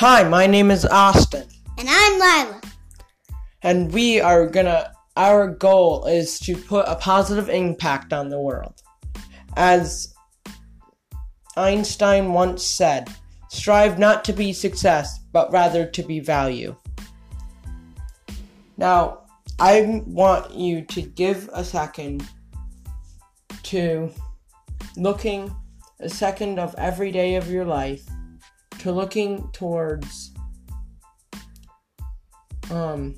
Hi, my name is Austin, And I'm Lila. and we are gonna. Our goal is to put a positive impact on the world. As Einstein once said, strive not to be success, but rather to be value. Now, I want you to give a second to looking a second of every day of your life to looking towards um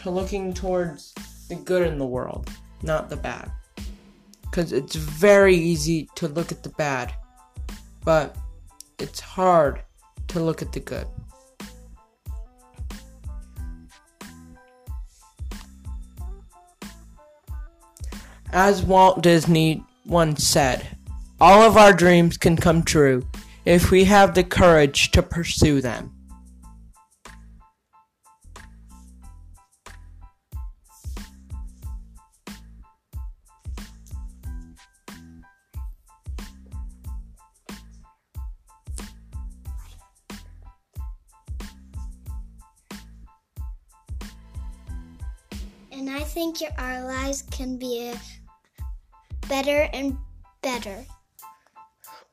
to looking towards the good in the world, not the bad. Cuz it's very easy to look at the bad, but it's hard to look at the good. As Walt Disney once said, all of our dreams can come true if we have the courage to pursue them. And I think your, our lives can be better and better.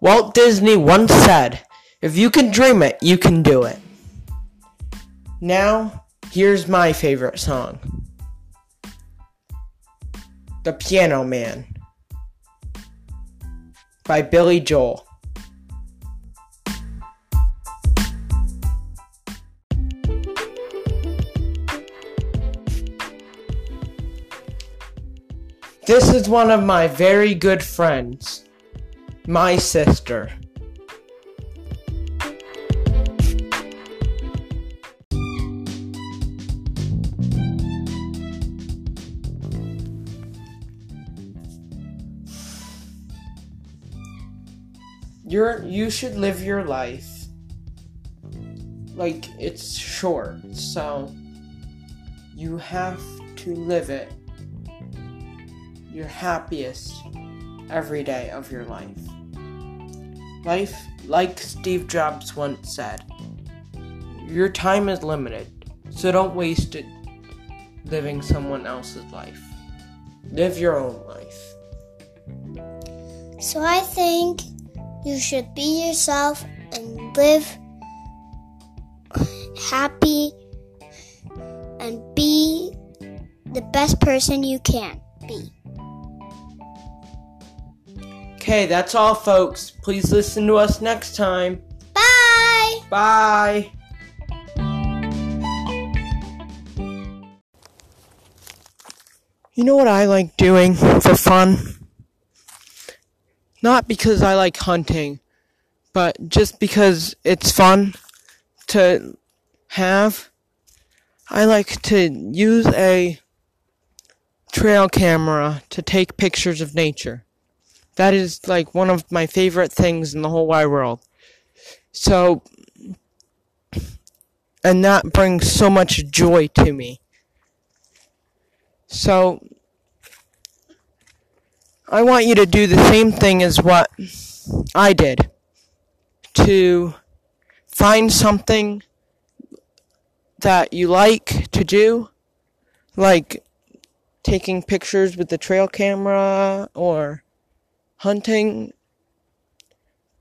Walt Disney once said, if you can dream it, you can do it. Now, here's my favorite song The Piano Man by Billy Joel. This is one of my very good friends, my sister. You're you should live your life like it's short, so you have to live it your happiest every day of your life. Life, like Steve Jobs once said, your time is limited, so don't waste it living someone else's life. Live your own life. So I think you should be yourself and live happy and be the best person you can be. Okay, that's all, folks. Please listen to us next time. Bye! Bye. You know what I like doing for fun? Not because I like hunting, but just because it's fun to have. I like to use a trail camera to take pictures of nature. That is like one of my favorite things in the whole wide world. So, and that brings so much joy to me. So, I want you to do the same thing as what I did. To find something that you like to do, like taking pictures with the trail camera or hunting,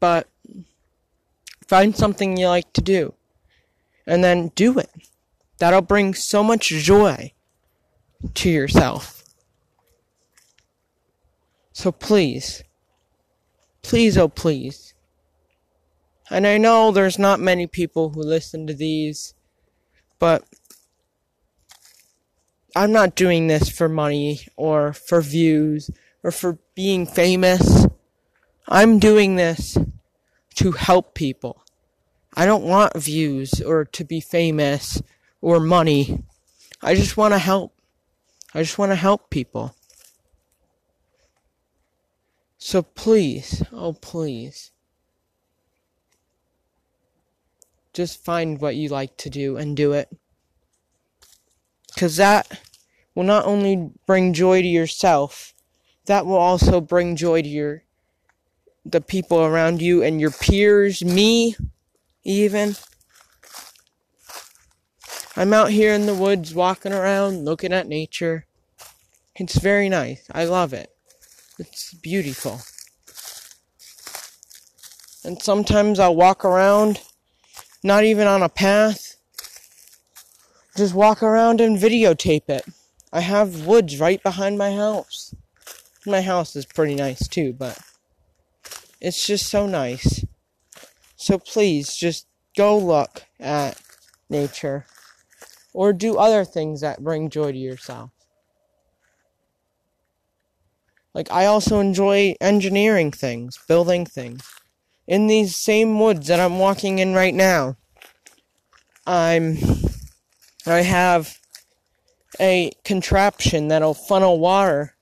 but find something you like to do and then do it. That'll bring so much joy to yourself. So please, please, oh please. And I know there's not many people who listen to these, but I'm not doing this for money or for views or for being famous. I'm doing this to help people. I don't want views or to be famous or money. I just want to help. I just want to help people. So please, oh please, just find what you like to do and do it. Because that will not only bring joy to yourself, that will also bring joy to your the people around you and your peers, me, even. I'm out here in the woods walking around, looking at nature. It's very nice. I love it. It's beautiful. And sometimes I'll walk around, not even on a path, just walk around and videotape it. I have woods right behind my house. My house is pretty nice too, but it's just so nice. So please just go look at nature or do other things that bring joy to yourself. Like, I also enjoy engineering things, building things. In these same woods that I'm walking in right now, I'm. I have a contraption that'll funnel water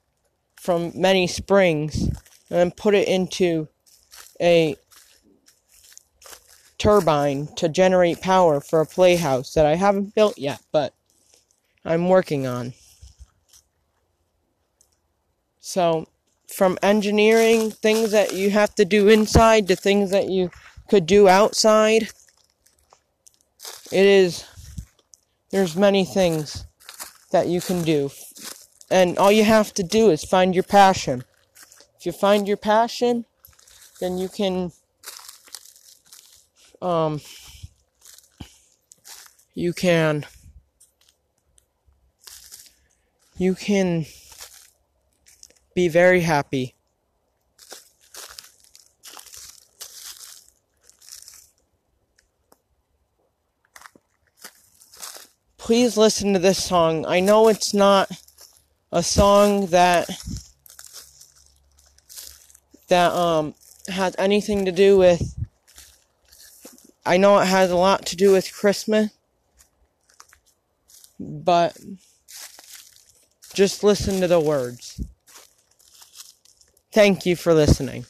from many springs and then put it into a turbine to generate power for a playhouse that I haven't built yet, but I'm working on. So, from engineering things that you have to do inside to things that you could do outside, it is, there's many things that you can do. And all you have to do is find your passion. If you find your passion, then you can um, you can you can be very happy. Please listen to this song. I know it's not a song that that um has anything to do with I know it has a lot to do with Christmas, but just listen to the words. Thank you for listening.